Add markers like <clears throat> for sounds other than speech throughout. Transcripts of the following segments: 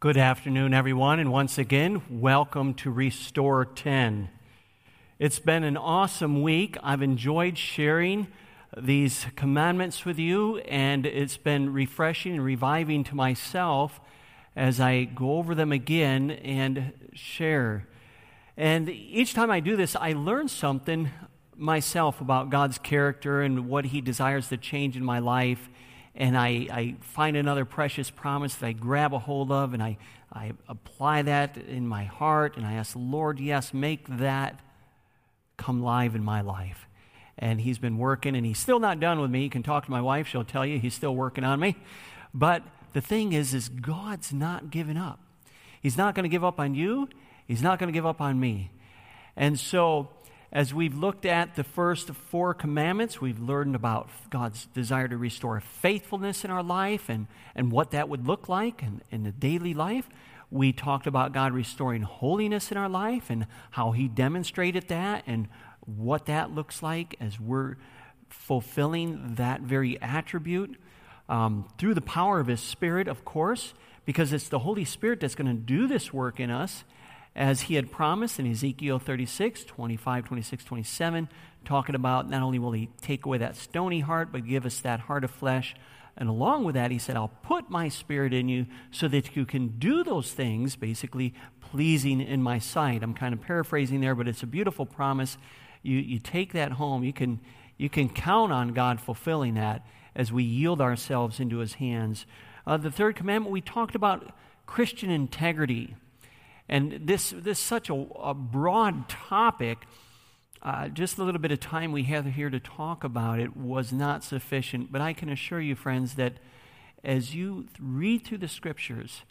Good afternoon, everyone, and once again, welcome to Restore 10. It's been an awesome week. I've enjoyed sharing these commandments with you, and it's been refreshing and reviving to myself as I go over them again and share. And each time I do this, I learn something myself about God's character and what He desires to change in my life and I, I find another precious promise that I grab a hold of and I, I apply that in my heart and I ask the Lord, yes, make that come live in my life. And He's been working and He's still not done with me. You can talk to my wife, she'll tell you He's still working on me. But the thing is, is God's not giving up. He's not going to give up on you. He's not going to give up on me. And so as we've looked at the first four commandments, we've learned about God's desire to restore faithfulness in our life and, and what that would look like in, in the daily life. We talked about God restoring holiness in our life and how He demonstrated that and what that looks like as we're fulfilling that very attribute um, through the power of His Spirit, of course, because it's the Holy Spirit that's going to do this work in us as he had promised in Ezekiel 36, 25, 26, 27, talking about not only will he take away that stony heart, but give us that heart of flesh. And along with that, he said, I'll put my spirit in you so that you can do those things, basically pleasing in my sight. I'm kind of paraphrasing there, but it's a beautiful promise. You, you take that home, you can, you can count on God fulfilling that as we yield ourselves into his hands. Uh, the third commandment, we talked about Christian integrity. And this, this is such a, a broad topic. Uh, just a little bit of time we have here to talk about it was not sufficient. But I can assure you, friends, that as you read through the scriptures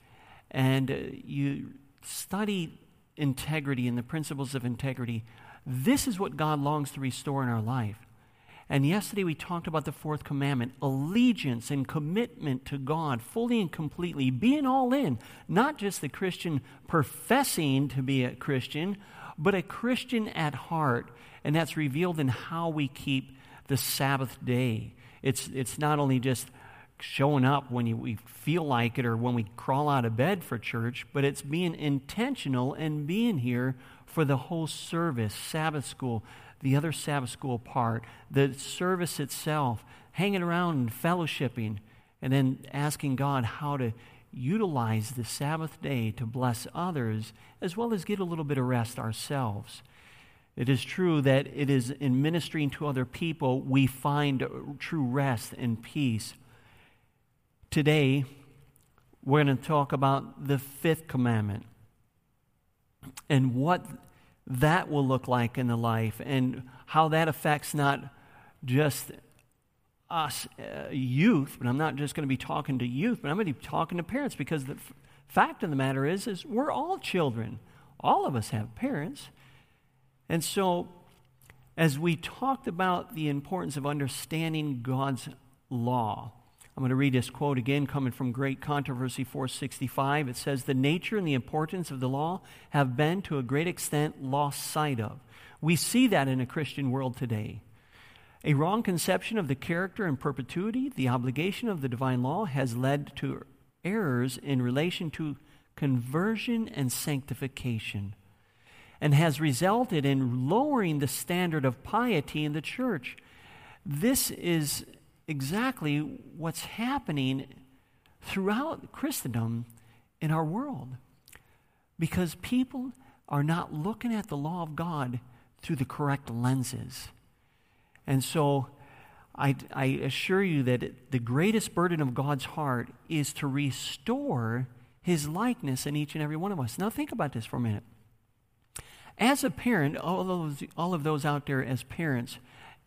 and uh, you study integrity and the principles of integrity, this is what God longs to restore in our life. And yesterday we talked about the fourth commandment allegiance and commitment to God, fully and completely, being all in. Not just the Christian professing to be a Christian, but a Christian at heart. And that's revealed in how we keep the Sabbath day. It's, it's not only just showing up when you, we feel like it or when we crawl out of bed for church, but it's being intentional and being here for the whole service, Sabbath school the other Sabbath school part, the service itself, hanging around and fellowshipping, and then asking God how to utilize the Sabbath day to bless others as well as get a little bit of rest ourselves. It is true that it is in ministering to other people we find true rest and peace. Today, we're going to talk about the fifth commandment and what that will look like in the life and how that affects not just us uh, youth, but I'm not just going to be talking to youth, but I'm going to be talking to parents because the f- fact of the matter is is we're all children. All of us have parents. And so as we talked about the importance of understanding God's law, I'm going to read this quote again coming from Great Controversy 465. It says, The nature and the importance of the law have been to a great extent lost sight of. We see that in a Christian world today. A wrong conception of the character and perpetuity, the obligation of the divine law, has led to errors in relation to conversion and sanctification, and has resulted in lowering the standard of piety in the church. This is exactly what's happening throughout Christendom in our world. Because people are not looking at the law of God through the correct lenses. And so I, I assure you that the greatest burden of God's heart is to restore his likeness in each and every one of us. Now, think about this for a minute. As a parent, all of those, all of those out there as parents,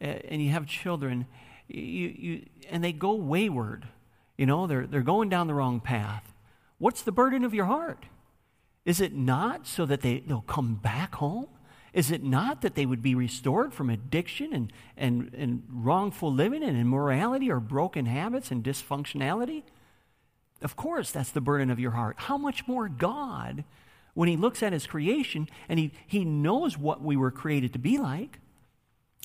uh, and you have children, you, you, and they go wayward. You know, they're, they're going down the wrong path. What's the burden of your heart? Is it not so that they, they'll come back home? Is it not that they would be restored from addiction and, and, and wrongful living and immorality or broken habits and dysfunctionality? Of course, that's the burden of your heart. How much more God, when He looks at His creation and He, he knows what we were created to be like,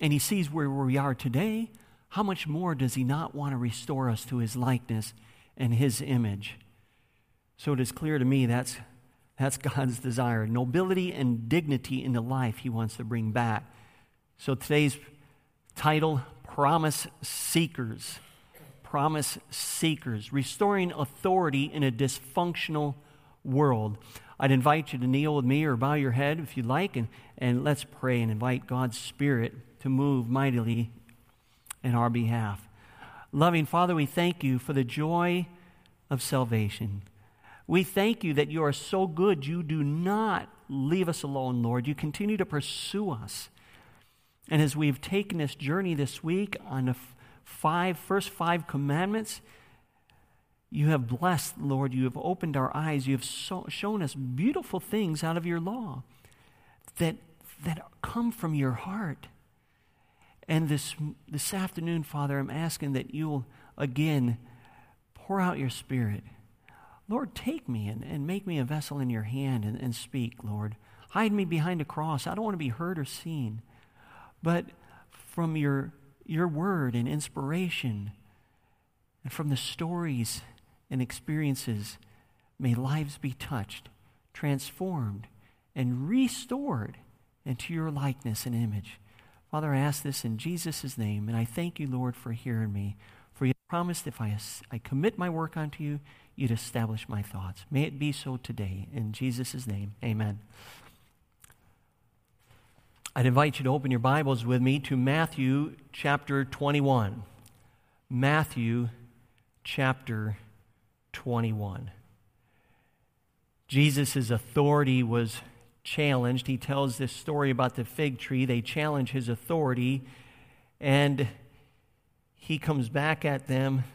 and He sees where we are today, how much more does he not want to restore us to his likeness and his image? So it is clear to me that's, that's <laughs> God's desire. Nobility and dignity in the life He wants to bring back. So today's title Promise Seekers. Promise Seekers. Restoring authority in a dysfunctional world. I'd invite you to kneel with me or bow your head if you'd like, and, and let's pray and invite God's Spirit to move mightily in our behalf. Loving Father, we thank you for the joy of salvation. We thank you that you are so good. You do not leave us alone, Lord. You continue to pursue us. And as we've taken this journey this week on the five, first five commandments, you have blessed, Lord. You have opened our eyes. You have so, shown us beautiful things out of your law that, that come from your heart. And this, this afternoon, Father, I'm asking that you'll again pour out your spirit Lord, take me and, and make me a vessel in your hand and, and speak, Lord. Hide me behind a cross. I don't want to be heard or seen. But from your, your word and inspiration, and from the stories and experiences, may lives be touched, transformed, and restored into your likeness and image. Father, I ask this in Jesus' name, and I thank you, Lord, for hearing me. For you promised if I, I commit my work unto you, you'd establish my thoughts. May it be so today. In Jesus' name, amen. I'd invite you to open your Bibles with me to Matthew chapter 21. Matthew chapter 21. Jesus' authority was challenged. He tells this story about the fig tree. They challenge his authority, and he comes back at them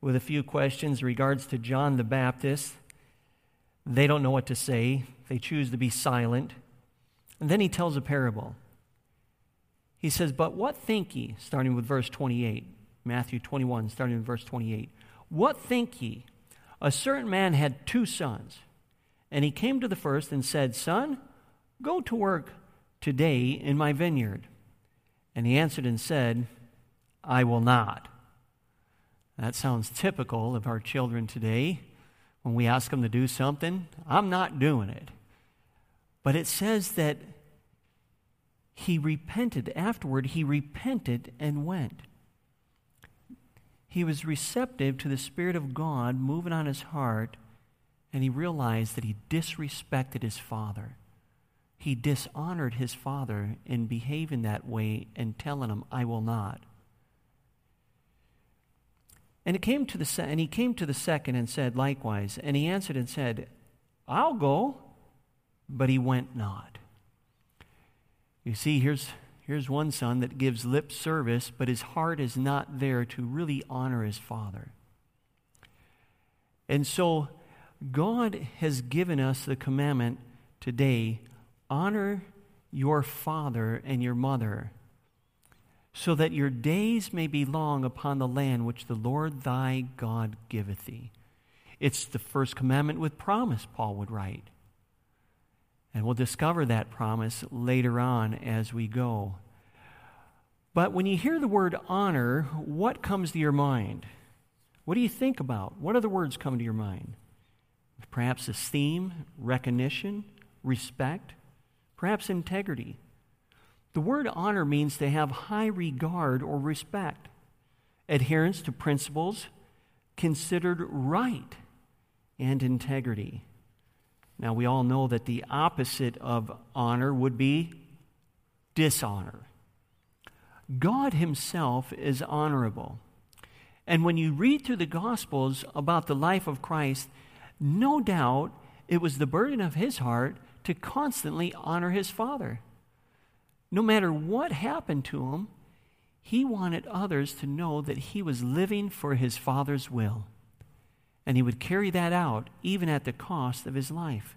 with a few questions in regards to John the Baptist. They don't know what to say, they choose to be silent. And then he tells a parable. He says, But what think ye? Starting with verse 28, Matthew 21, starting with verse 28. What think ye? A certain man had two sons, and he came to the first and said, Son, go to work today in my vineyard. And he answered and said, I will not. That sounds typical of our children today. When we ask them to do something, I'm not doing it. But it says that he repented. Afterward, he repented and went. He was receptive to the Spirit of God moving on his heart, and he realized that he disrespected his father. He dishonored his father in behaving that way and telling him, I will not. And it came to the se- and he came to the second and said likewise, and he answered and said, I'll go, but he went not. You see, here's here's one son that gives lip service, but his heart is not there to really honor his father. And so God has given us the commandment today honor your father and your mother so that your days may be long upon the land which the Lord thy God giveth thee. It's the first commandment with promise, Paul would write. And we'll discover that promise later on as we go. But when you hear the word honor, what comes to your mind? What do you think about? What other words come to your mind? Perhaps esteem, recognition, respect, perhaps integrity. The word honor means to have high regard or respect, adherence to principles considered right, and integrity. Now, we all know that the opposite of honor would be dishonor. God Himself is honorable. And when you read through the Gospels about the life of Christ, no doubt it was the burden of His heart to constantly honor His Father. No matter what happened to him, he wanted others to know that he was living for his Father's will. And he would carry that out even at the cost of his life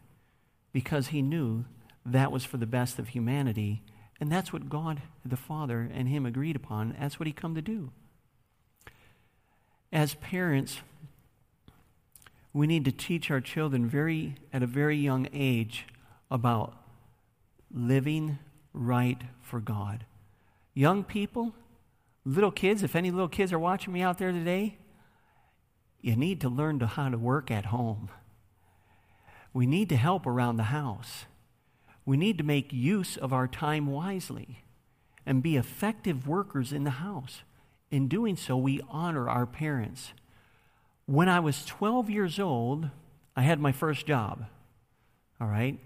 because he knew that was for the best of humanity. And that's what God the Father and him agreed upon. That's what he come to do. As parents, we need to teach our children very at a very young age about living right for God. Young people, little kids, if any little kids are watching me out there today, you need to learn to how to work at home. We need to help around the house. We need to make use of our time wisely and be effective workers in the house. In doing so, we honor our parents. When I was 12 years old, I had my first job. All right?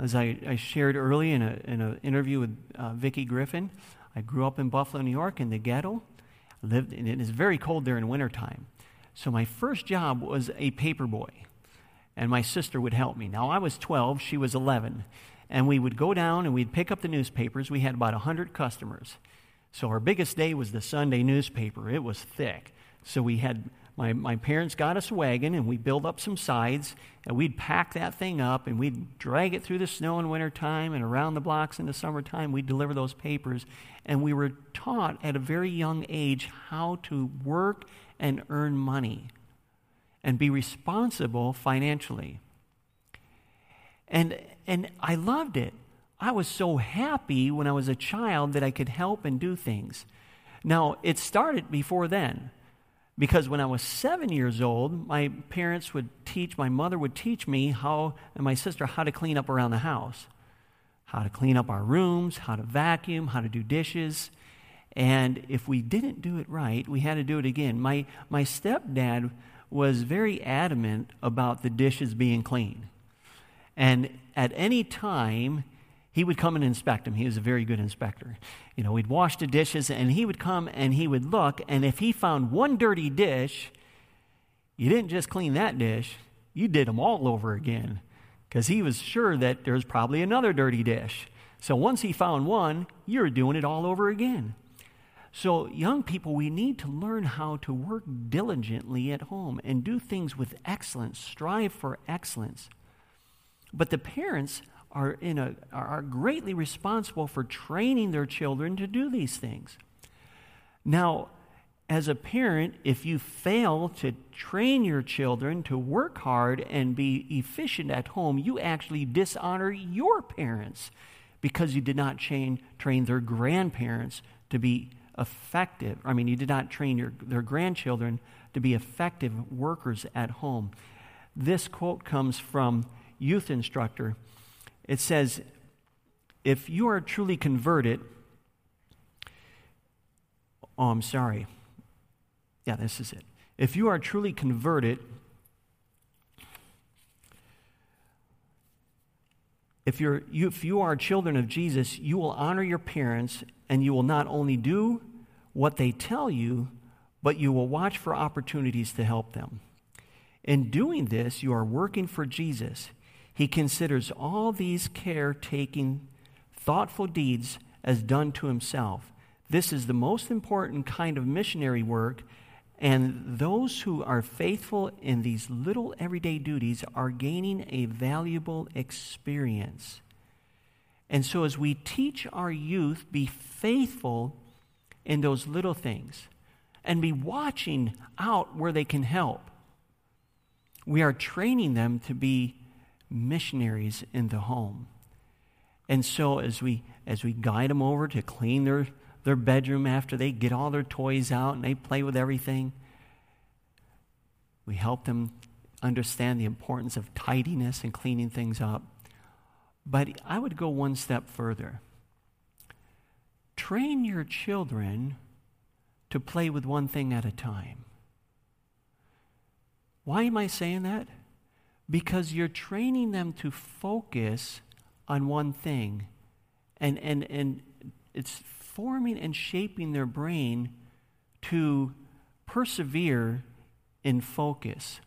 As I, I shared early in an in a interview with uh, Vicki Griffin, I grew up in Buffalo, New York, in the ghetto. I lived, and it is very cold there in wintertime. So my first job was a paper boy, and my sister would help me. Now I was 12, she was 11, and we would go down and we'd pick up the newspapers. We had about 100 customers. So our biggest day was the Sunday newspaper. It was thick. So we had my, my parents got us a wagon and we built up some sides and we'd pack that thing up and we'd drag it through the snow in wintertime and around the blocks in the summertime. We'd deliver those papers. And we were taught at a very young age how to work and earn money and be responsible financially. And, and I loved it. I was so happy when I was a child that I could help and do things. Now, it started before then. Because when I was seven years old, my parents would teach, my mother would teach me how, and my sister, how to clean up around the house. How to clean up our rooms, how to vacuum, how to do dishes. And if we didn't do it right, we had to do it again. My, my stepdad was very adamant about the dishes being clean. And at any time, he would come and inspect them. He was a very good inspector. You know, we'd wash the dishes, and he would come and he would look, and if he found one dirty dish, you didn't just clean that dish, you did them all over again because he was sure that there was probably another dirty dish. So once he found one, you're doing it all over again. So, young people, we need to learn how to work diligently at home and do things with excellence, strive for excellence. But the parents are, in a, are greatly responsible for training their children to do these things. Now, as a parent, if you fail to train your children to work hard and be efficient at home, you actually dishonor your parents because you did not train, train their grandparents to be effective. I mean, you did not train your, their grandchildren to be effective workers at home. This quote comes from youth instructor it says, if you are truly converted, oh, I'm sorry. Yeah, this is it. If you are truly converted, if, you're, you, if you are children of Jesus, you will honor your parents and you will not only do what they tell you, but you will watch for opportunities to help them. In doing this, you are working for Jesus. He considers all these caretaking, thoughtful deeds as done to himself. This is the most important kind of missionary work, and those who are faithful in these little everyday duties are gaining a valuable experience. And so, as we teach our youth, be faithful in those little things and be watching out where they can help. We are training them to be missionaries in the home. And so as we as we guide them over to clean their, their bedroom after they get all their toys out and they play with everything, we help them understand the importance of tidiness and cleaning things up. But I would go one step further. Train your children to play with one thing at a time. Why am I saying that? Because you're training them to focus on one thing and, and, and it's forming and shaping their brain to persevere in focus.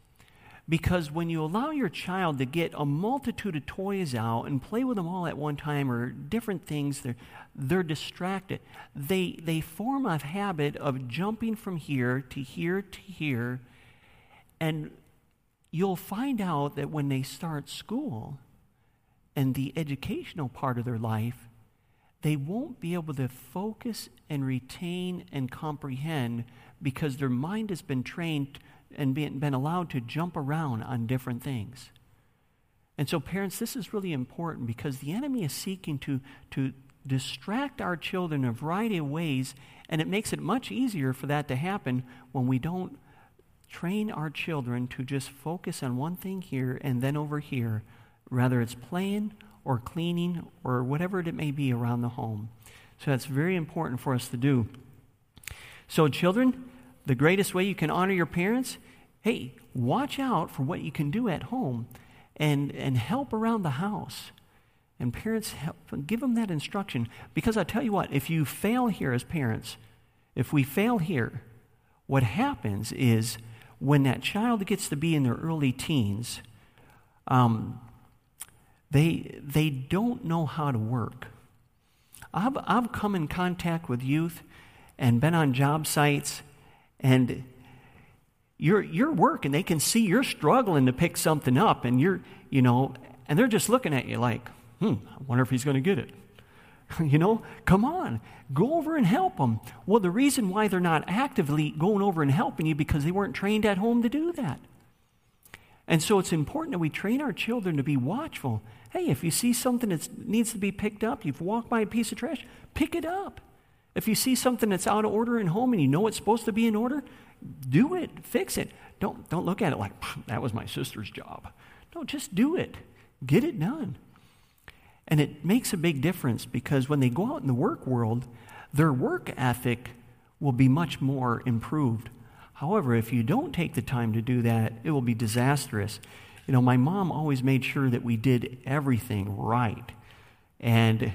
Because when you allow your child to get a multitude of toys out and play with them all at one time or different things, they're, they're distracted. They, they form a habit of jumping from here to here to here. And you'll find out that when they start school and the educational part of their life, they won't be able to focus and retain and comprehend because their mind has been trained and been, allowed to jump around on different things. And so, parents, this is really important because the enemy is seeking to, to distract our children in a variety of ways, and it makes it much easier for that to happen when we don't train our children to just focus on one thing here and then over here whether it's playing or cleaning or whatever it may be around the home. So that's very important for us to do. So, children, the greatest way you can honor your parents, hey, watch out for what you can do at home and, and help around the house. And parents, help, give them that instruction. Because I tell you what, if you fail here as parents, if we fail here, what happens is when that child gets to be in their early teens, um, they, they don't know how to work. I've, I've come in contact with youth and been on job sites, and you're, you're working. They can see you're struggling to pick something up, and you're, you know, and they're just looking at you like, hmm, I wonder if he's going to get it. <laughs> you know, come on, go over and help them. Well, the reason why they're not actively going over and helping you because they weren't trained at home to do that. And so it's important that we train our children to be watchful. Hey, if you see something that needs to be picked up, you've walked by a piece of trash, pick it up. If you see something that's out of order in home and you know it's supposed to be in order, do it, fix it. Don't, don't look at it like, that was my sister's job. No, just do it. Get it done. And it makes a big difference because when they go out in the work world, their work ethic will be much more improved. However, if you don't take the time to do that, it will be disastrous. You know, my mom always made sure that we did everything right. And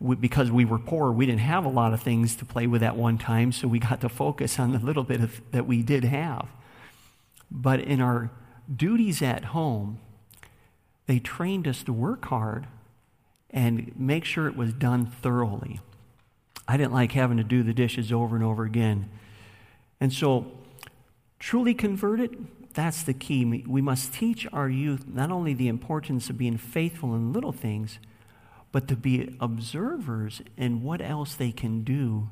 we, because we were poor, we didn't have a lot of things to play with at one time, so we got to focus on the little bit of, that we did have. But in our duties at home, they trained us to work hard and make sure it was done thoroughly. I didn't like having to do the dishes over and over again. And so, truly converted, that's the key. We must teach our youth not only the importance of being faithful in little things, but to be observers in what else they can do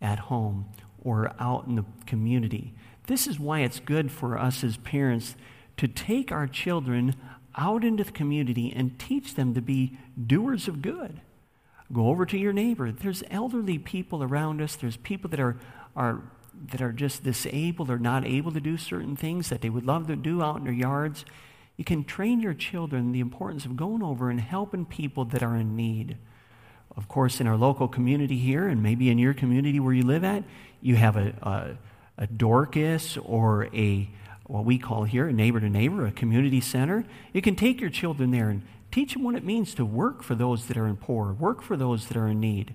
at home or out in the community. This is why it's good for us as parents to take our children out into the community and teach them to be doers of good. Go over to your neighbor. There's elderly people around us. There's people that are, are, that are just disabled or not able to do certain things that they would love to do out in their yards. You can train your children the importance of going over and helping people that are in need. Of course, in our local community here, and maybe in your community where you live at, you have a, a, a Dorcas or a what we call here a neighbor to neighbor, a community center. You can take your children there and teach them what it means to work for those that are in poor, work for those that are in need.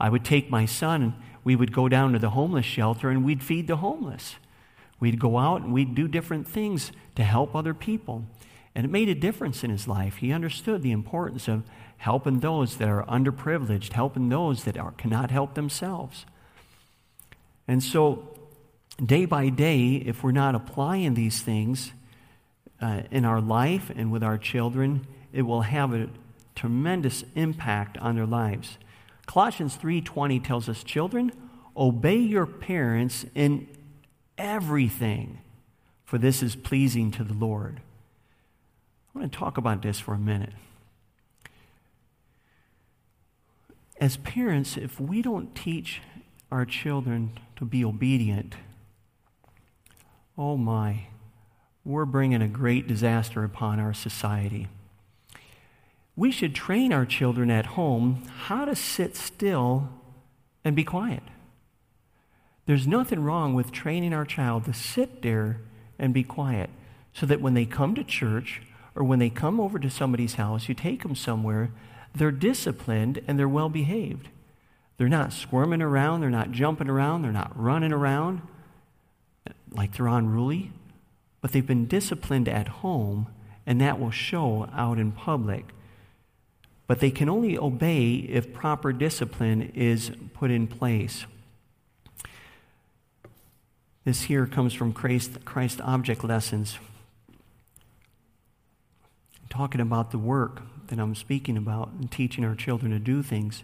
I would take my son we would go down to the homeless shelter and we'd feed the homeless. We'd go out and we'd do different things to help other people. And it made a difference in his life. He understood the importance of helping those that are underprivileged, helping those that are, cannot help themselves. And so day by day, if we're not applying these things uh, in our life and with our children, it will have a tremendous impact on their lives. Colossians 3:20 tells us, "Children, obey your parents in everything, for this is pleasing to the Lord." I want to talk about this for a minute. As parents, if we don't teach our children to be obedient, oh my, we're bringing a great disaster upon our society. We should train our children at home how to sit still and be quiet. There's nothing wrong with training our child to sit there and be quiet so that when they come to church or when they come over to somebody's house, you take them somewhere, they're disciplined and they're well behaved. They're not squirming around, they're not jumping around, they're not running around like they're unruly, but they've been disciplined at home, and that will show out in public. But they can only obey if proper discipline is put in place. This here comes from Christ, Christ Object Lessons. talking about the work that I'm speaking about and teaching our children to do things.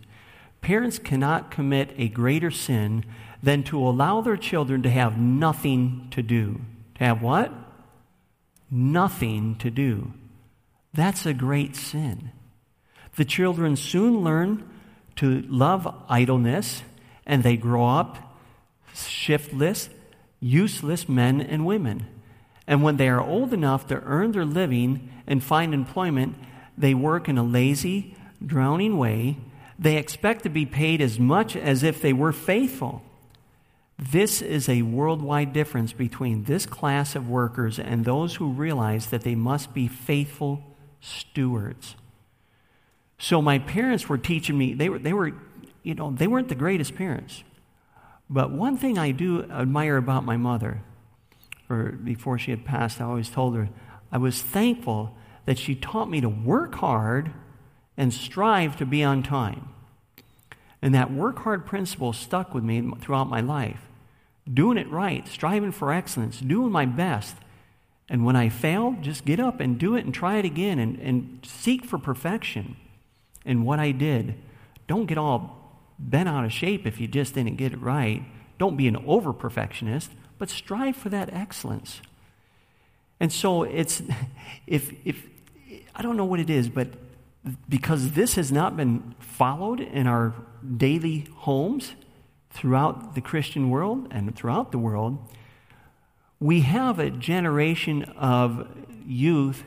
Parents cannot commit a greater sin than to allow their children to have nothing to do. To have what? Nothing to do. That's a great sin. The children soon learn to love idleness and they grow up shiftless, useless men and women. And when they are old enough to earn their living and find employment, They work in a lazy, drowning way. They expect to be paid as much as if they were faithful. This is a worldwide difference between this class of workers and those who realize that they must be faithful stewards. So my parents were teaching me, they were, they were, you know, they weren't the greatest parents. But one thing I do admire about my mother, or before she had passed, I always told her, I was thankful that she taught me to work hard and strive to be on time. And that work hard principle stuck with me throughout my life. Doing it right, striving for excellence, doing my best. And when I fail, just get up and do it and try it again and, and seek for perfection in what I did. Don't get all bent out of shape if you just didn't get it right. Don't be an over perfectionist, but strive for that excellence. And so it's, <laughs> if, if, I don't know what it is, but because this has not been followed in our daily homes throughout the Christian world and throughout the world, we have a generation of youth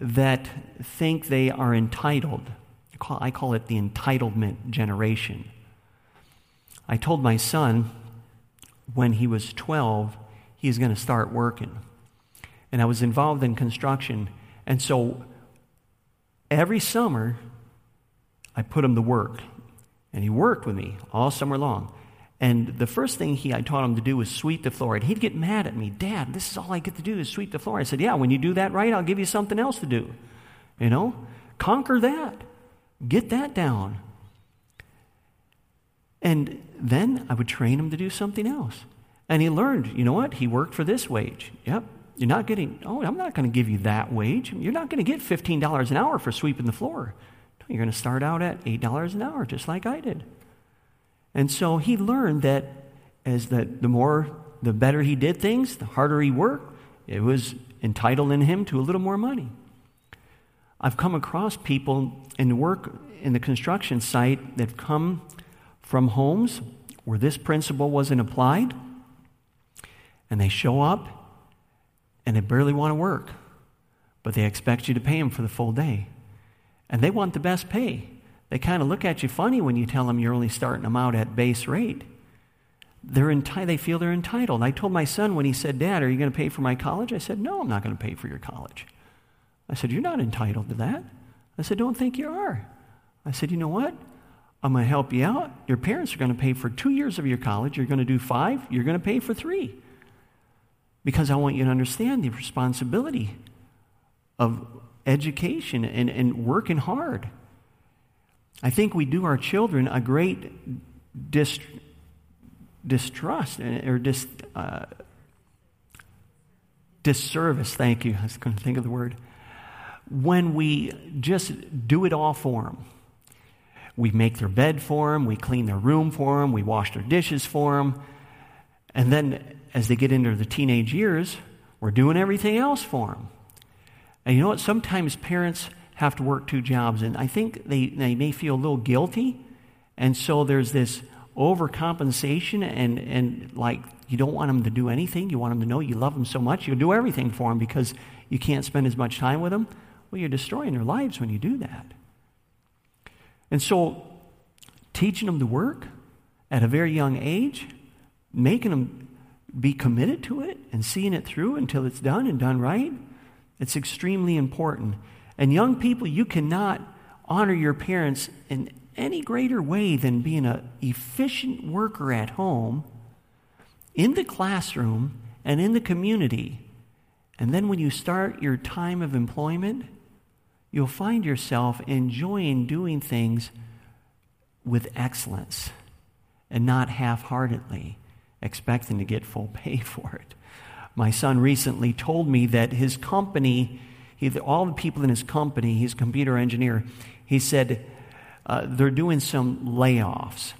that think they are entitled. I call it the entitlement generation. I told my son when he was 12, he's going to start working. And I was involved in construction. And so every summer, I put him to work. And he worked with me all summer long. And the first thing he, I taught him to do was sweep the floor. And he'd get mad at me. Dad, this is all I get to do is sweep the floor. I said, Yeah, when you do that right, I'll give you something else to do. You know? Conquer that. Get that down. And then I would train him to do something else. And he learned, you know what? He worked for this wage. Yep. You're not getting, oh, I'm not going to give you that wage. You're not going to get $15 an hour for sweeping the floor. You're going to start out at $8 an hour, just like I did. And so he learned that as the, the more, the better he did things, the harder he worked, it was entitling him to a little more money. I've come across people in work in the construction site that come from homes where this principle wasn't applied, and they show up and they barely want to work, but they expect you to pay them for the full day. And they want the best pay. They kind of look at you funny when you tell them you're only starting them out at base rate. They're enti- they feel they're entitled. I told my son when he said, Dad, are you going to pay for my college? I said, No, I'm not going to pay for your college. I said, You're not entitled to that. I said, Don't think you are. I said, You know what? I'm going to help you out. Your parents are going to pay for two years of your college. You're going to do five. You're going to pay for three. Because I want you to understand the responsibility of education and, and working hard. I think we do our children a great dist- distrust or dis, uh, disservice. Thank you. I was going to think of the word. When we just do it all for them we make their bed for them, we clean their room for them, we wash their dishes for them. And then as they get into the teenage years, we're doing everything else for them. And you know what? Sometimes parents have to work two jobs, and I think they, they may feel a little guilty. And so there's this overcompensation, and, and like you don't want them to do anything. You want them to know you love them so much, you'll do everything for them because you can't spend as much time with them. Well, you're destroying their lives when you do that. And so, teaching them to work at a very young age, making them be committed to it and seeing it through until it's done and done right, it's extremely important. And young people, you cannot honor your parents in any greater way than being an efficient worker at home, in the classroom, and in the community. And then when you start your time of employment, you'll find yourself enjoying doing things with excellence and not half heartedly expecting to get full pay <laughs> for it. My son recently told me that his company, he, all the people in his company, he's a computer engineer, he said uh, they're doing some layoffs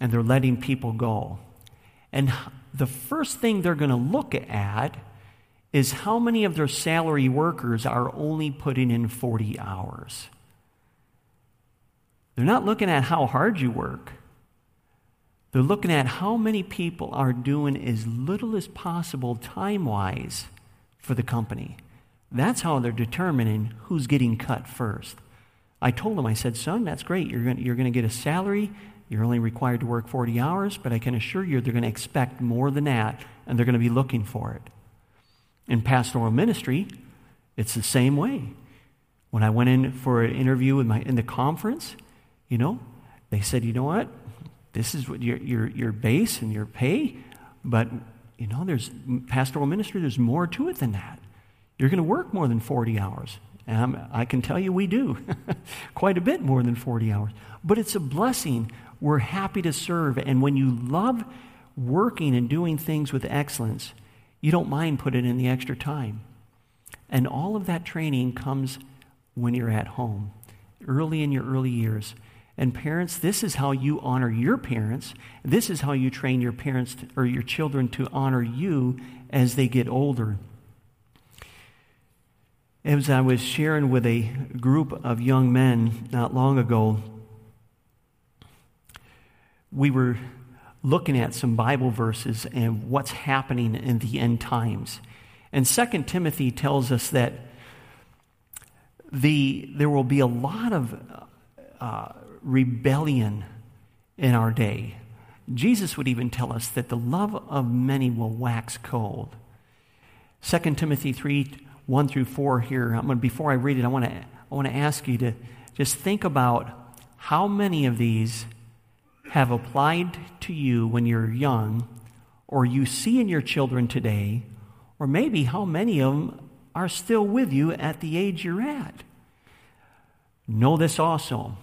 and they're letting people go. And the first thing they're going to look at is how many of their salary workers are only putting in 40 hours. They're not looking at how hard you work. They're looking at how many people are doing as little as possible time wise for the company. That's how they're determining who's getting cut first. I told him, I said, son, that's great. You're going you're to get a salary. You're only required to work 40 hours, but I can assure you they're going to expect more than that, and they're going to be looking for it. In pastoral ministry, it's the same way. When I went in for an interview in, my, in the conference, you know, they said, you know what? This is what your, your, your base and your pay, but, you know, there's pastoral ministry, there's more to it than that. You're going to work more than 40 hours. And I'm, i can tell you we do <laughs> quite a bit more than 40 hours. But it's a blessing. We're happy to serve. And when you love working and doing things with excellence, you don't mind putting in the extra time. And all of that training comes when you're at home, early in your early years. And parents, this is how you honor your parents. This is how you train your parents to, or your children to honor you as they get older. As I was sharing with a group of young men not long ago, we were looking at some Bible verses and what's happening in the end times. And Second Timothy tells us that the, there will be a lot of uh, rebellion in our day. Jesus would even tell us that the love of many will wax cold. 2 Timothy 3 1 through 4 here. I'm going to, before I read it, I want, to, I want to ask you to just think about how many of these have applied to you when you're young, or you see in your children today, or maybe how many of them are still with you at the age you're at. Know this also,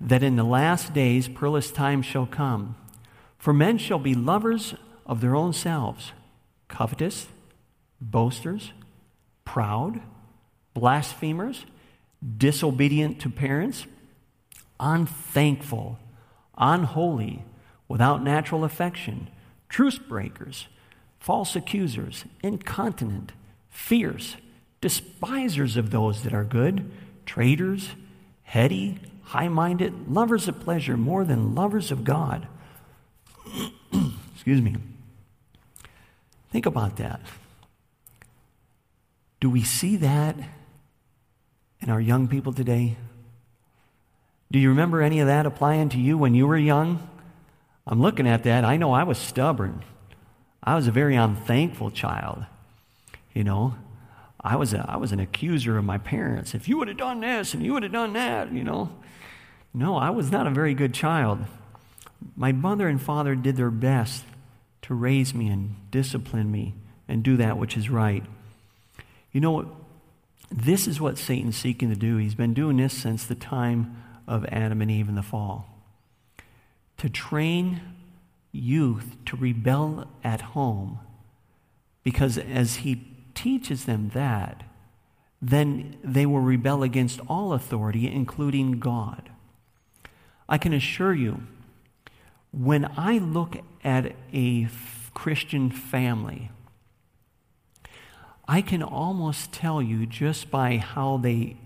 that in the last days perilous times shall come. For men shall be lovers of their own selves, covetous, boasters proud, blasphemers, disobedient to parents, unthankful, unholy, without natural affection, truce breakers, false accusers, incontinent, fierce, despisers of those that are good, traitors, heady, high minded, lovers of pleasure more than lovers of God. <clears throat> Excuse me. Think about that. Do we see that in our young people today? Do you remember any of that applying to you when you were young? I'm looking at that. I know I was stubborn. I was a very unthankful child. You know, I was, a, I was an accuser of my parents. If you would have done this and you would have done that, you know. No, I was not a very good child. My mother and father did their best to raise me and discipline me and do that which is right. You know, this is what Satan's seeking to do. He's been doing this since the time of Adam and Eve in the fall. To train youth to rebel at home, because as he teaches them that, then they will rebel against all authority, including God. I can assure you, when I look at a Christian family, I can almost tell you just by how they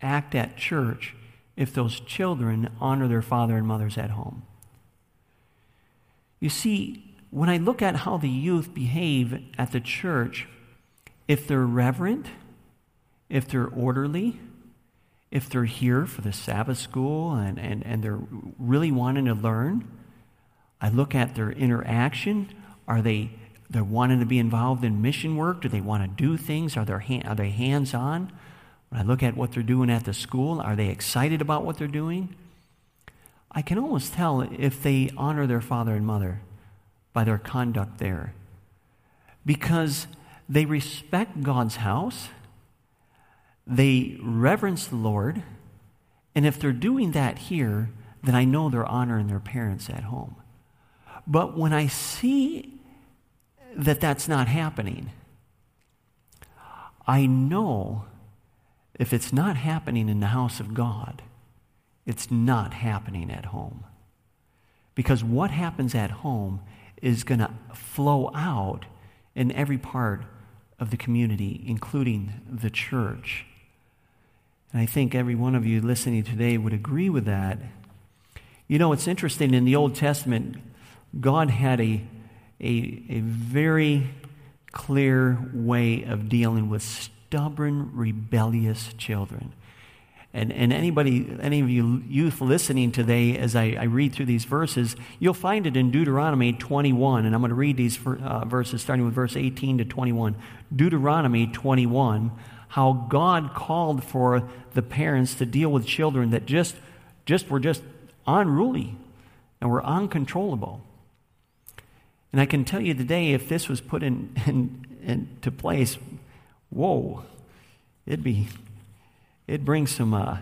act at church if those children honor their father and mothers at home. You see, when I look at how the youth behave at the church, if they're reverent, if they're orderly, if they're here for the Sabbath school and, and, and they're really wanting to learn, I look at their interaction. Are they they're wanting to be involved in mission work? Do they want to do things? Are, they are they hands on? When I look at what they're doing at the school, are they excited about what they're doing? I can almost tell if they honor their father and mother by their conduct there. Because they respect God's house, they reverence the Lord, and if they're doing that here, then I know they're honoring their parents at home. But when I see that that's not happening. I know if it's not happening in the house of God, it's not happening at home. Because what happens at home is going to flow out in every part of the community, including the church. And I think every one of you listening today would agree with that. You know, it's interesting in the Old Testament, God had a a, a very clear way of dealing with stubborn, rebellious children. And, and anybody, any of you youth listening today, as I, I, read through these verses, you'll find it in Deuteronomy 21. And I'm going to read these uh, verses starting with verse 18 to 21. Deuteronomy 21, how God called for the parents to deal with children that just, just were just unruly and were uncontrollable. And I can tell you today, if this was put in, in, into place, whoa, it'd be it brings some uh,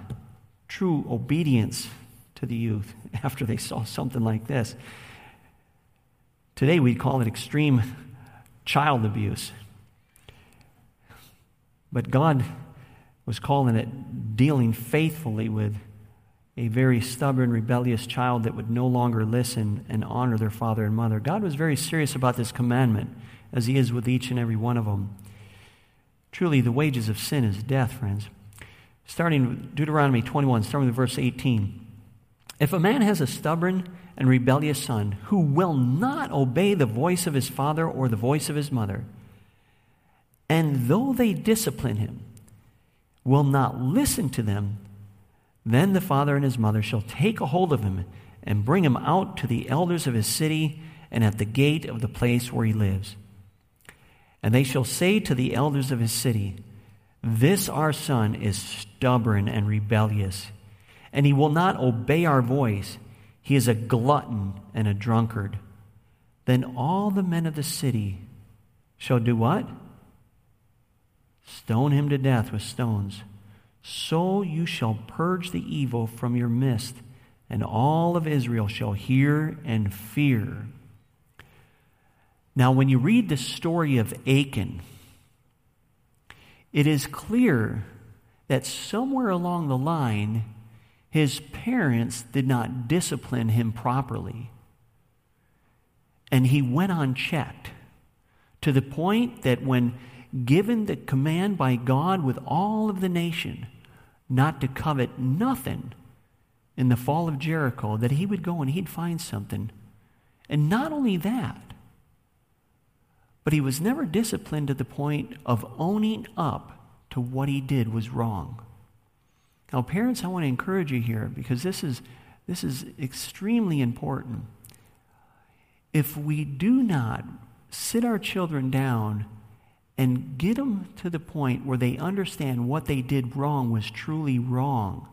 true obedience to the youth <laughs> after they saw something like this. Today we'd call it extreme child abuse. But God was calling it dealing faithfully with a very stubborn, rebellious child that would no longer listen and honor their father and mother. God was very serious about this commandment, as He is with each and every one of them. Truly, the wages of sin is death, friends starting with Deuteronomy 21, starting with verse 18. If a man has a stubborn and rebellious son who will not obey the voice of his father or the voice of his mother, and though they discipline him, will not listen to them, then the father and his mother shall take a hold of him and bring him out to the elders of his city and at the gate of the place where he lives. And they shall say to the elders of his city, this our son is stubborn and rebellious, and he will not obey our voice. He is a glutton and a drunkard. Then all the men of the city shall do what? Stone him to death with stones. So you shall purge the evil from your midst, and all of Israel shall hear and fear. Now, when you read the story of Achan, it is clear that somewhere along the line, his parents did not discipline him properly. And he went unchecked to the point that when given the command by God with all of the nation not to covet nothing in the fall of Jericho, that he would go and he'd find something. And not only that, but he was never disciplined to the point of owning up to what he did was wrong. Now, parents, I want to encourage you here because this is, this is extremely important. If we do not sit our children down and get them to the point where they understand what they did wrong was truly wrong,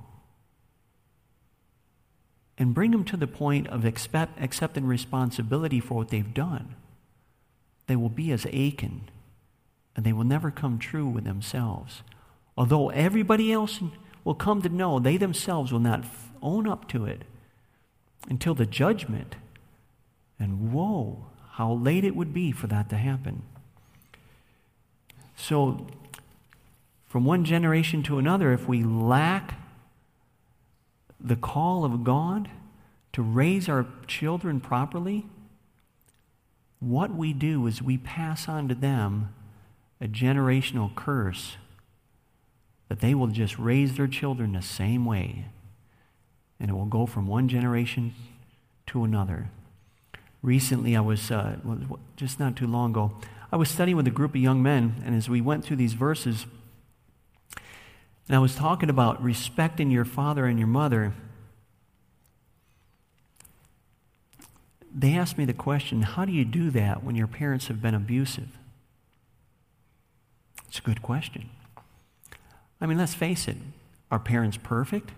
and bring them to the point of accept, accepting responsibility for what they've done, they will be as Achan, and they will never come true with themselves. Although everybody else will come to know, they themselves will not own up to it until the judgment. And woe, how late it would be for that to happen. So, from one generation to another, if we lack the call of God to raise our children properly, what we do is we pass on to them a generational curse that they will just raise their children the same way. And it will go from one generation to another. Recently, I was, uh, just not too long ago, I was studying with a group of young men, and as we went through these verses, and I was talking about respecting your father and your mother, they asked me the question how do you do that when your parents have been abusive? It's a good question. I mean, let's face it. Are parents perfect?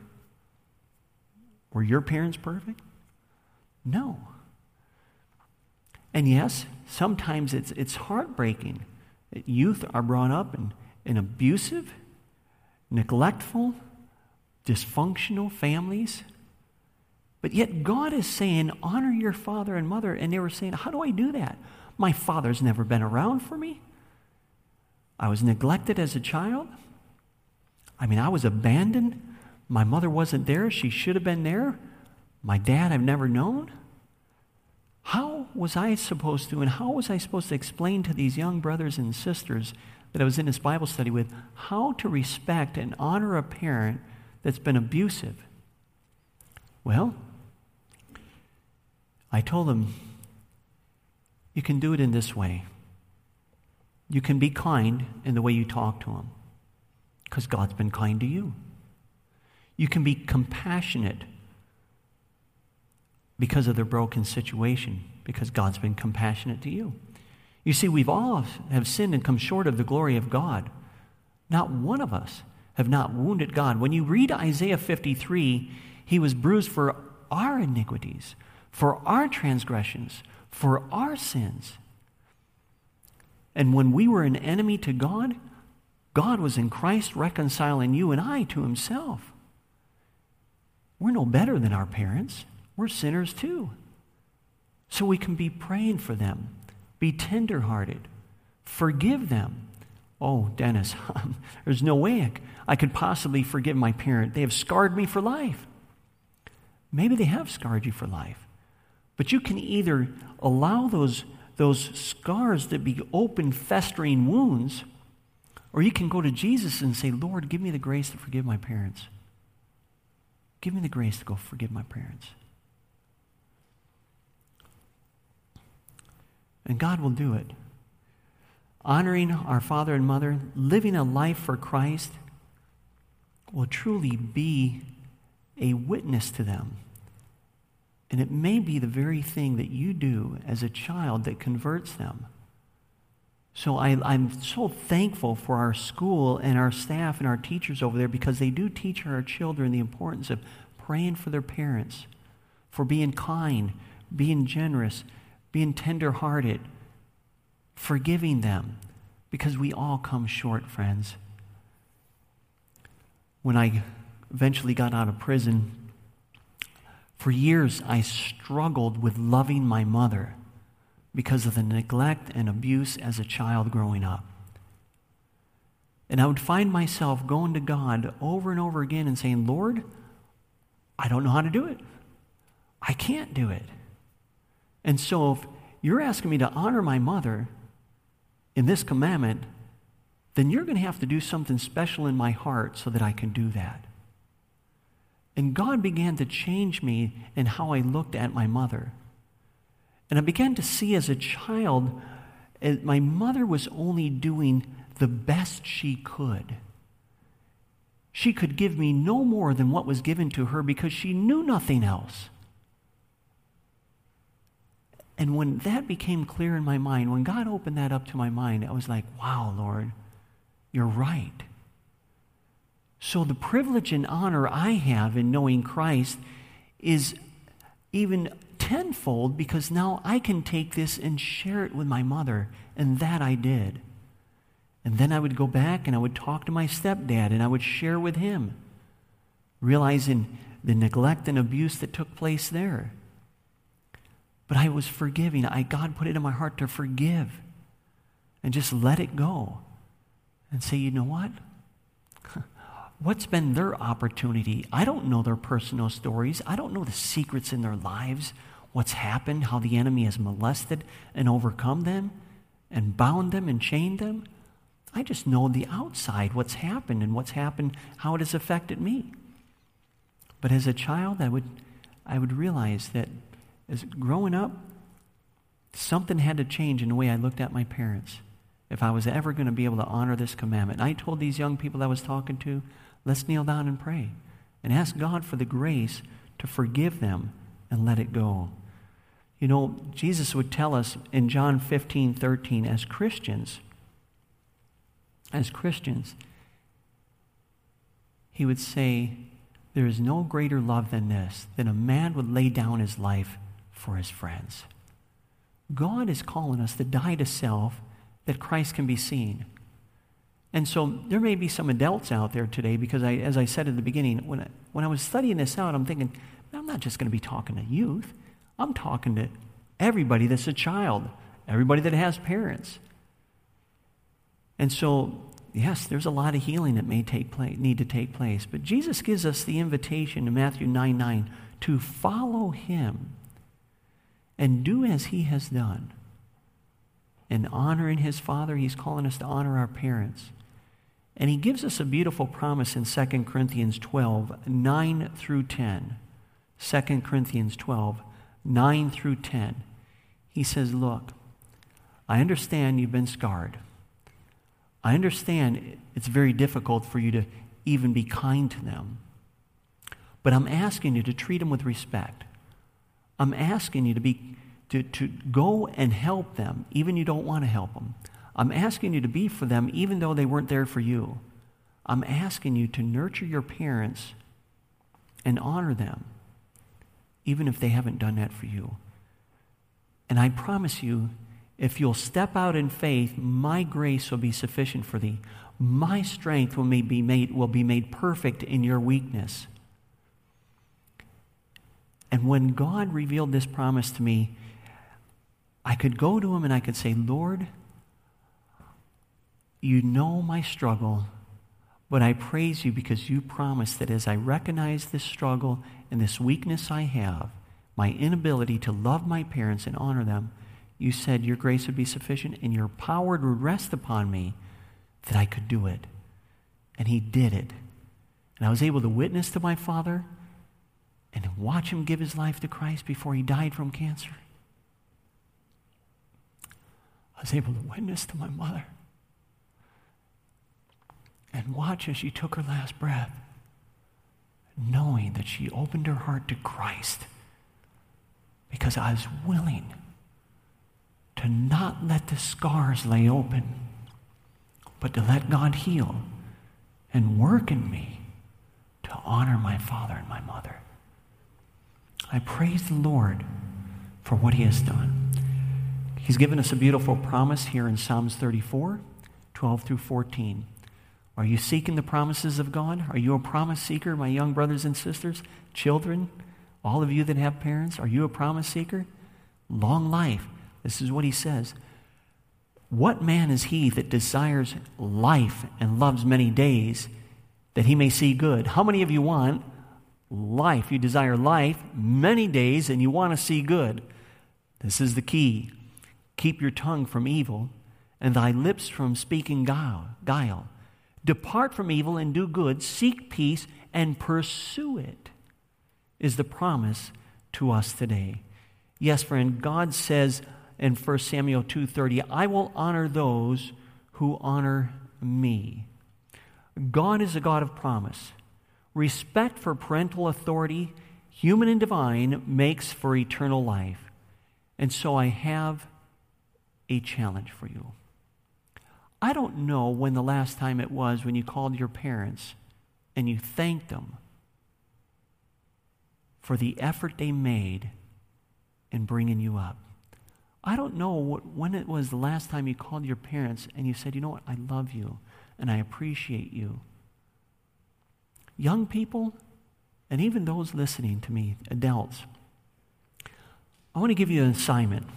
Were your parents perfect? No. And yes, sometimes it's, it's heartbreaking that youth are brought up in, in abusive, neglectful, dysfunctional families. But yet God is saying, honor your father and mother. And they were saying, how do I do that? My father's never been around for me. I was neglected as a child. I mean, I was abandoned. My mother wasn't there. She should have been there. My dad I've never known. How was I supposed to, and how was I supposed to explain to these young brothers and sisters that I was in this Bible study with how to respect and honor a parent that's been abusive? Well, I told them, you can do it in this way. You can be kind in the way you talk to them. Because God's been kind to you. You can be compassionate because of their broken situation, because God's been compassionate to you. You see, we've all have sinned and come short of the glory of God. Not one of us have not wounded God. When you read Isaiah 53, he was bruised for our iniquities, for our transgressions, for our sins. And when we were an enemy to God, God was in Christ reconciling you and I to himself. We're no better than our parents. We're sinners too. So we can be praying for them, be tenderhearted, forgive them. Oh, Dennis, <laughs> there's no way I could possibly forgive my parent. They have scarred me for life. Maybe they have scarred you for life. But you can either allow those, those scars to be open, festering wounds, or you can go to Jesus and say, Lord, give me the grace to forgive my parents. Give me the grace to go forgive my parents. And God will do it. Honoring our father and mother, living a life for Christ, will truly be a witness to them. And it may be the very thing that you do as a child that converts them. So I, am so thankful for our school and our staff and our teachers over there because they do teach our children the importance of praying for their parents, for being kind, being generous, being tenderhearted, forgiving them, because we all come short, friends. When I eventually got out of prison, for years I struggled with loving my mother because of the neglect and abuse as a child growing up. And I would find myself going to God over and over again and saying, Lord, I don't know how to do it. I can't do it. And so if you're asking me to honor my mother in this commandment, then you're going to have to do something special in my heart so that I can do that. And God began to change me in how I looked at my mother. And I began to see as a child, eh, my mother was only doing the best she could. She could give me no more than what was given to her because she knew nothing else. And when that became clear in my mind, when God opened that up to my mind, I was like, wow, Lord, you're right. So the privilege and honor I have in knowing Christ is even tenfold because now I can take this and share it with my mother. And that I did. And then I would go back and I would talk to my stepdad and I would share with him, realizing the neglect and abuse that took place there. But I was forgiving. I, God put it in my heart to forgive and just let it go and say, you know what? What's been their opportunity? I don't know their personal stories. I don't know the secrets in their lives what's happened, how the enemy has molested and overcome them and bound them and chained them. I just know the outside, what's happened and what's happened, how it has affected me. But as a child, I would, I would realize that as growing up, something had to change in the way I looked at my parents if I was ever going to be able to honor this commandment. And I told these young people I was talking to, let's kneel down and pray and ask God for the grace to forgive them and let it go. You know, Jesus would tell us in John 15, 13, as Christians, as Christians, he would say, There is no greater love than this, than a man would lay down his life for his friends. God is calling us to die to self that Christ can be seen. And so there may be some adults out there today because, I, as I said at the beginning, when I, when I was studying this out, I'm thinking, I'm not just going to be talking to youth. I'm talking to everybody that's a child, everybody that has parents. And so, yes, there's a lot of healing that may take place, need to take place. But Jesus gives us the invitation in Matthew 9 9 to follow him and do as he has done. And honoring his father, he's calling us to honor our parents. And he gives us a beautiful promise in 2 Corinthians 12, 9 through 10. 2 Corinthians 12, 9 through 10. He says, Look, I understand you've been scarred, I understand it's very difficult for you to even be kind to them. But I'm asking you to treat them with respect. I'm asking you to, be, to, to go and help them, even you don't want to help them. I'm asking you to be for them, even though they weren't there for you. I'm asking you to nurture your parents and honor them, even if they haven't done that for you. And I promise you, if you'll step out in faith, my grace will be sufficient for thee. My strength will be made, will be made perfect in your weakness. And when God revealed this promise to me, I could go to him and I could say, Lord, you know my struggle, but I praise you because you promised that as I recognize this struggle and this weakness I have, my inability to love my parents and honor them, you said your grace would be sufficient and your power would rest upon me that I could do it. And he did it. And I was able to witness to my father and watch him give his life to Christ before he died from cancer. I was able to witness to my mother and watch as she took her last breath, knowing that she opened her heart to Christ because I was willing to not let the scars lay open, but to let God heal and work in me to honor my father and my mother. I praise the Lord for what he has done. He's given us a beautiful promise here in Psalms 34, 12 through 14. Are you seeking the promises of God? Are you a promise seeker, my young brothers and sisters, children, all of you that have parents? Are you a promise seeker? Long life. This is what he says. What man is he that desires life and loves many days that he may see good? How many of you want life. You desire life many days and you want to see good. This is the key. Keep your tongue from evil and thy lips from speaking guile. Depart from evil and do good. Seek peace and pursue it, is the promise to us today. Yes, friend, God says in 1 Samuel 2:30, "I will honor those who honor me." God is a God of promise. Respect for parental authority, human and divine, makes for eternal life. And so I have a challenge for you. I don't know when the last time it was when you called your parents and you thanked them for the effort they made in bringing you up. I don't know what, when it was the last time you called your parents and you said, you know what, I love you and I appreciate you young people, and even those listening to me, adults, I want to give you an assignment.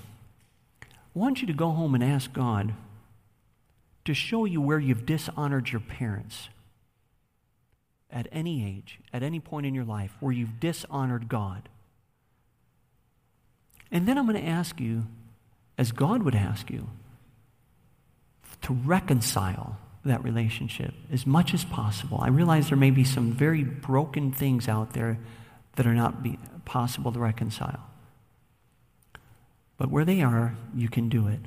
I want you to go home and ask God to show you where you've dishonored your parents at any age, at any point in your life, where you've dishonored God. And then I'm going to ask you, as God would ask you, to reconcile that relationship as much as possible. I realize there may be some very broken things out there that are not possible to reconcile. But where they are, you can do it.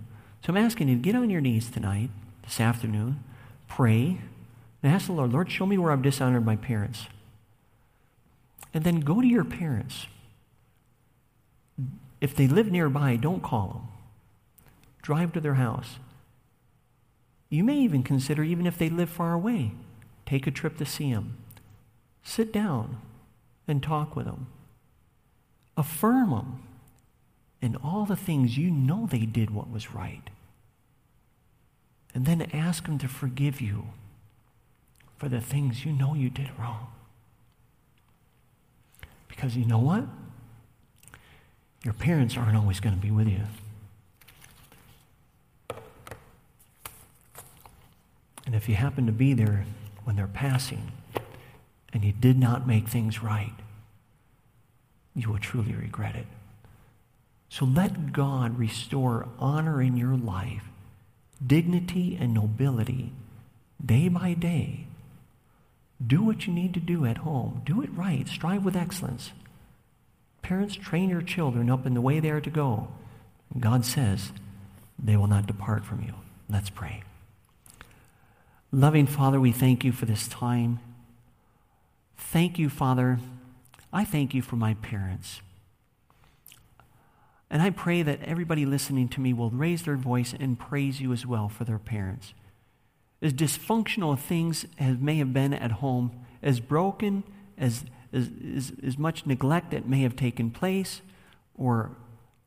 So I'm asking you to get on your knees tonight, this afternoon, pray, and ask the Lord, Lord, show me where I've dishonored my parents. And then go to your parents. If they live nearby, don't call them. Drive to their house you may even consider, even if they live far away, take a trip to see them. Sit down and talk with them. Affirm them in all the things you know they did what was right. And then ask them to forgive you for the things you know you did wrong. Because you know what? Your parents aren't always going to be with you. And if you happen to be there when they're passing and you did not make things right, you will truly regret it. So let God restore honor in your life, dignity and nobility day by day. Do what you need to do at home. Do it right. Strive with excellence. Parents, train your children up in the way they are to go. God says they will not depart from you. Let's pray. Loving Father, we thank you for this time. Thank you, Father. I thank you for my parents. And I pray that everybody listening to me will raise their voice and praise you as well for their parents. As dysfunctional things as may have been at home, as broken, as, as, as, as much neglect that may have taken place, or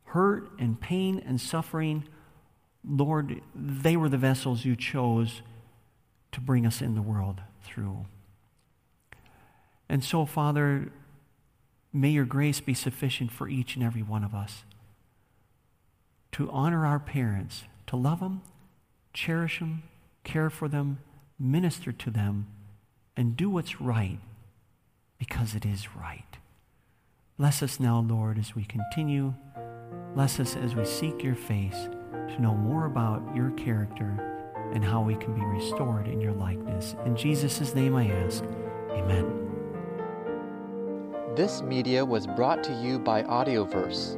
hurt and pain and suffering, Lord, they were the vessels you chose to bring us in the world through. And so, Father, may your grace be sufficient for each and every one of us to honor our parents, to love them, cherish them, care for them, minister to them, and do what's right because it is right. Bless us now, Lord, as we continue. Bless us as we seek your face to know more about your character and how we can be restored in your likeness. In Jesus' name I ask, amen. This media was brought to you by Audioverse,